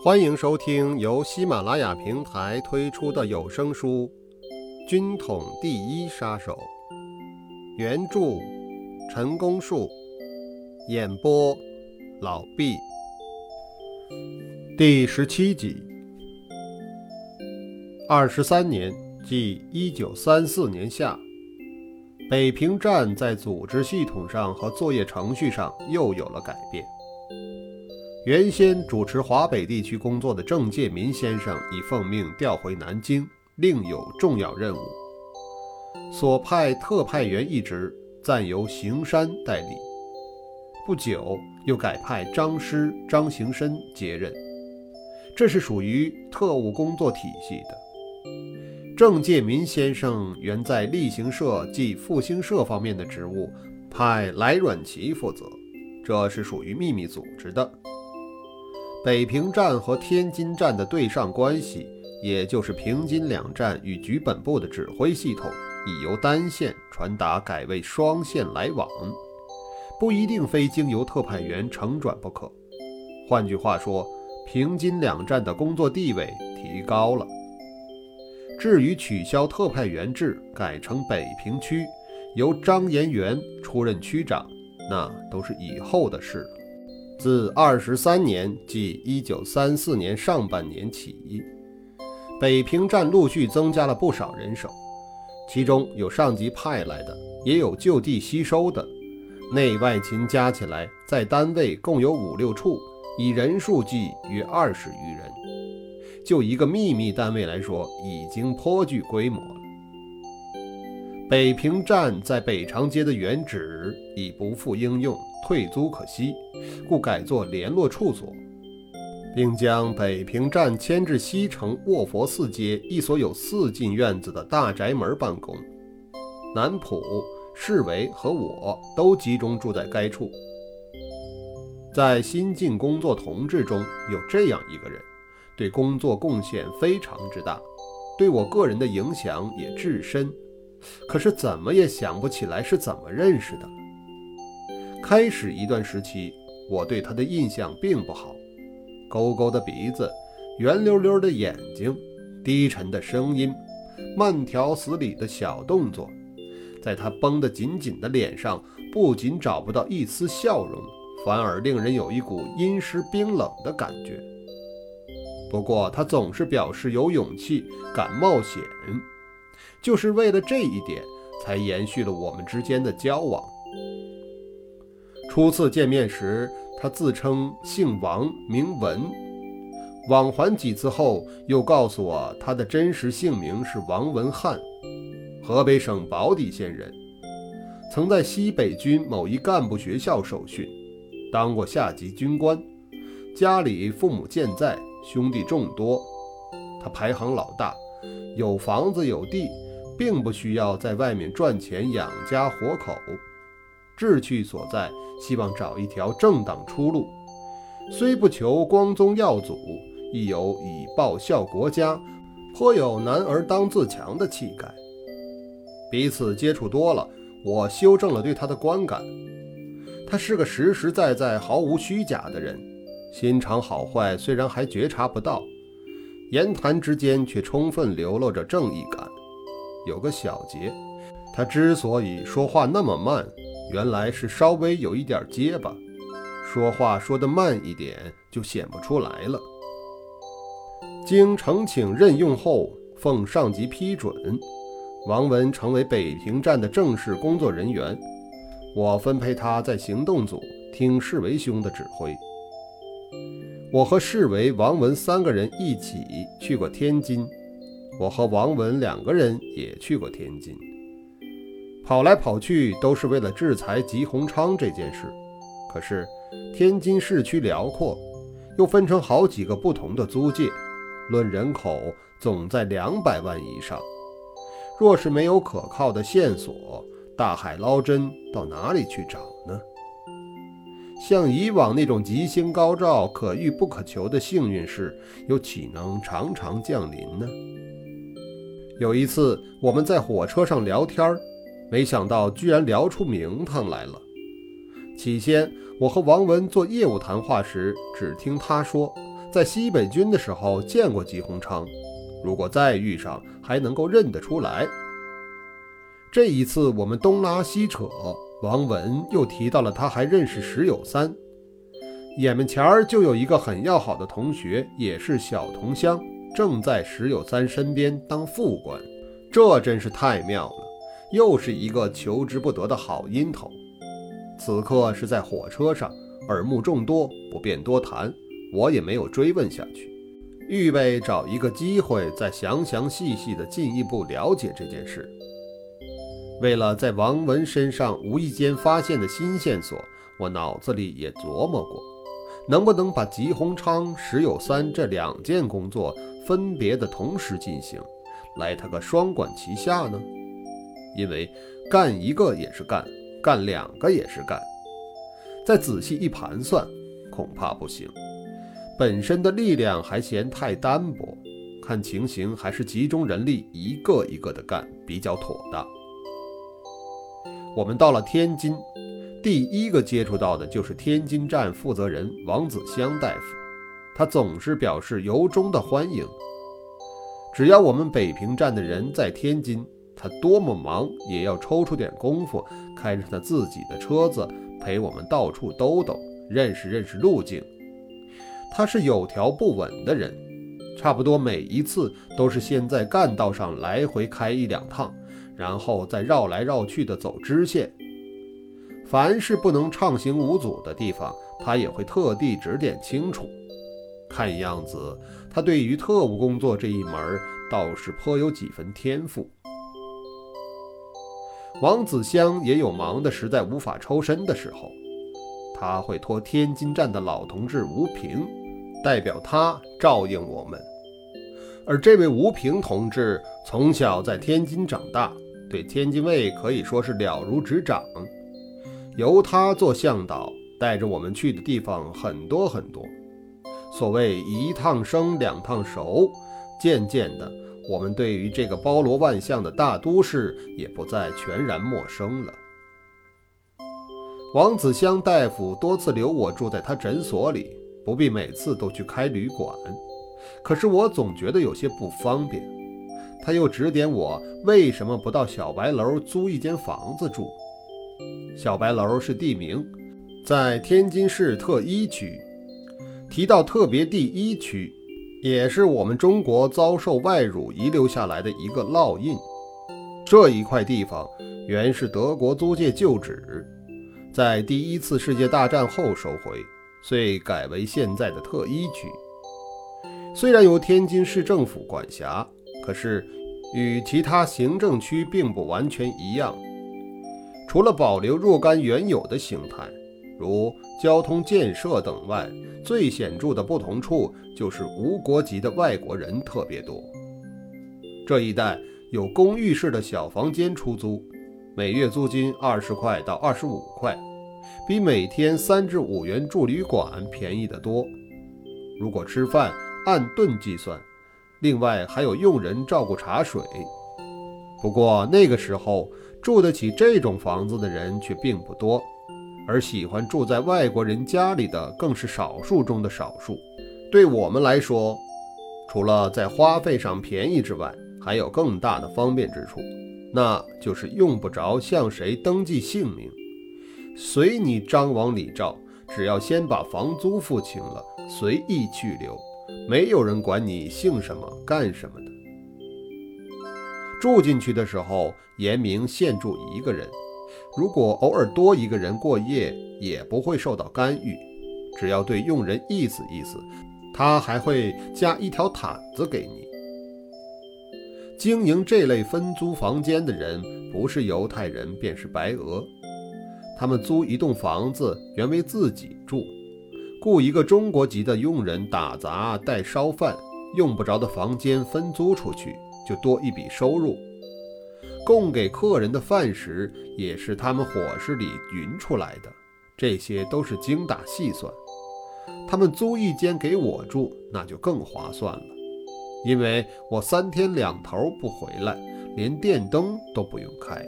欢迎收听由喜马拉雅平台推出的有声书《军统第一杀手》，原著陈功树，演播老毕，第十七集。二十三年，即一九三四年夏，北平站在组织系统上和作业程序上又有了改变。原先主持华北地区工作的郑介民先生已奉命调回南京，另有重要任务。所派特派员一职暂由邢山代理。不久又改派张师、张行深接任，这是属于特务工作体系的。郑介民先生原在例行社及复兴社方面的职务，派来阮奇负责，这是属于秘密组织的。北平站和天津站的对上关系，也就是平津两站与局本部的指挥系统，已由单线传达改为双线来往，不一定非经由特派员承转不可。换句话说，平津两站的工作地位提高了。至于取消特派员制，改成北平区，由张延元出任区长，那都是以后的事了。自二十三年，即一九三四年上半年起，北平站陆续增加了不少人手，其中有上级派来的，也有就地吸收的，内外勤加起来，在单位共有五六处，以人数计约二十余人。就一个秘密单位来说，已经颇具规模了。北平站在北长街的原址已不复应用。退租可惜，故改作联络处所，并将北平站迁至西城卧佛寺街一所有四进院子的大宅门办公。南浦、市委和我都集中住在该处。在新进工作同志中有这样一个人，对工作贡献非常之大，对我个人的影响也至深。可是怎么也想不起来是怎么认识的。开始一段时期，我对他的印象并不好。勾勾的鼻子，圆溜溜的眼睛，低沉的声音，慢条斯理的小动作，在他绷得紧紧的脸上，不仅找不到一丝笑容，反而令人有一股阴湿冰冷的感觉。不过他总是表示有勇气，敢冒险，就是为了这一点，才延续了我们之间的交往。初次见面时，他自称姓王，名文。往还几次后，又告诉我他的真实姓名是王文翰，河北省保底县人，曾在西北军某一干部学校受训，当过下级军官。家里父母健在，兄弟众多，他排行老大，有房子有地，并不需要在外面赚钱养家活口。志趣所在，希望找一条正当出路，虽不求光宗耀祖，亦有以报效国家，颇有男儿当自强的气概。彼此接触多了，我修正了对他的观感。他是个实实在在、毫无虚假的人，心肠好坏虽然还觉察不到，言谈之间却充分流露着正义感。有个小节，他之所以说话那么慢。原来是稍微有一点结巴，说话说得慢一点就显不出来了。经呈请任用后，奉上级批准，王文成为北平站的正式工作人员。我分配他在行动组听市维兄的指挥。我和市维王文三个人一起去过天津，我和王文两个人也去过天津。跑来跑去都是为了制裁吉鸿昌这件事。可是天津市区辽阔，又分成好几个不同的租界，论人口总在两百万以上。若是没有可靠的线索，大海捞针到哪里去找呢？像以往那种吉星高照、可遇不可求的幸运事，又岂能常常降临呢？有一次我们在火车上聊天儿。没想到居然聊出名堂来了。起先，我和王文做业务谈话时，只听他说，在西北军的时候见过吉鸿昌，如果再遇上，还能够认得出来。这一次我们东拉西扯，王文又提到了他还认识石友三，眼门前儿就有一个很要好的同学，也是小同乡，正在石友三身边当副官，这真是太妙了，又是一个求之不得的好因头。此刻是在火车上，耳目众多，不便多谈。我也没有追问下去，预备找一个机会再详详细细的进一步了解这件事。为了在王文身上无意间发现的新线索，我脑子里也琢磨过，能不能把吉鸿昌、石有三这两件工作分别的同时进行，来他个双管齐下呢？因为干一个也是干，干两个也是干，再仔细一盘算，恐怕不行。本身的力量还嫌太单薄，看情形还是集中人力，一个一个的干比较妥当。我们到了天津，第一个接触到的就是天津站负责人王子香大夫，他总是表示由衷的欢迎。只要我们北平站的人在天津，他多么忙也要抽出点功夫，开着他自己的车子陪我们到处兜兜，认识认识路径。他是有条不紊的人，差不多每一次都是先在干道上来回开一两趟，然后再绕来绕去的走支线。凡是不能畅行无阻的地方，他也会特地指点清楚。看样子，他对于特务工作这一门倒是颇有几分天赋。王子香也有忙得实在无法抽身的时候。他会托天津站的老同志吴平代表他照应我们，而这位吴平同志从小在天津长大，对天津卫可以说是了如指掌。由他做向导，带着我们去的地方很多很多。所谓一趟生，两趟熟，渐渐的，我们对于这个包罗万象的大都市也不再全然陌生了。王子香大夫多次留我住在他诊所里，不必每次都去开旅馆。可是我总觉得有些不方便。他又指点我为什么不到小白楼租一间房子住。小白楼是地名，在天津市特一区。提到特别第一区，也是我们中国遭受外辱遗留下来的一个烙印。这一块地方原是德国租界旧址。在第一次世界大战后收回，遂改为现在的特一区。虽然由天津市政府管辖，可是与其他行政区并不完全一样。除了保留若干原有的形态，如交通建设等外，最显著的不同处就是无国籍的外国人特别多。这一带有公寓式的小房间出租，每月租金二十块到二十五块。比每天三至五元住旅馆便宜得多。如果吃饭按顿计算，另外还有佣人照顾茶水。不过那个时候住得起这种房子的人却并不多，而喜欢住在外国人家里的更是少数中的少数。对我们来说，除了在花费上便宜之外，还有更大的方便之处，那就是用不着向谁登记姓名。随你张王李赵，只要先把房租付清了，随意去留，没有人管你姓什么、干什么的。住进去的时候，严明限住一个人，如果偶尔多一个人过夜，也不会受到干预，只要对佣人意思意思，他还会加一条毯子给你。经营这类分租房间的人，不是犹太人，便是白俄。他们租一栋房子，原为自己住，雇一个中国籍的佣人打杂带烧饭，用不着的房间分租出去，就多一笔收入。供给客人的饭食也是他们伙食里匀出来的，这些都是精打细算。他们租一间给我住，那就更划算了，因为我三天两头不回来，连电灯都不用开。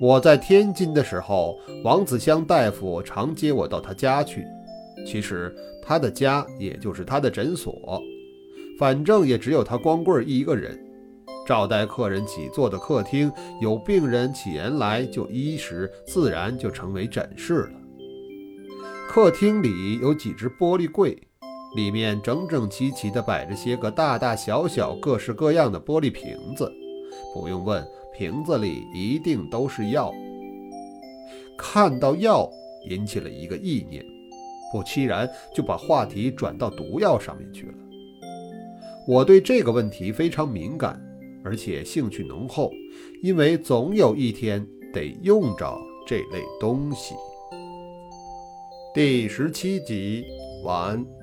我在天津的时候，王子香大夫常接我到他家去。其实他的家也就是他的诊所，反正也只有他光棍一个人。招待客人起坐的客厅，有病人起言来就医时，自然就成为诊室了。客厅里有几只玻璃柜，里面整整齐齐地摆着些个大大小小、各式各样的玻璃瓶子。不用问，瓶子里一定都是药。看到药，引起了一个意念，不期然就把话题转到毒药上面去了。我对这个问题非常敏感。而且兴趣浓厚，因为总有一天得用着这类东西。第十七集完。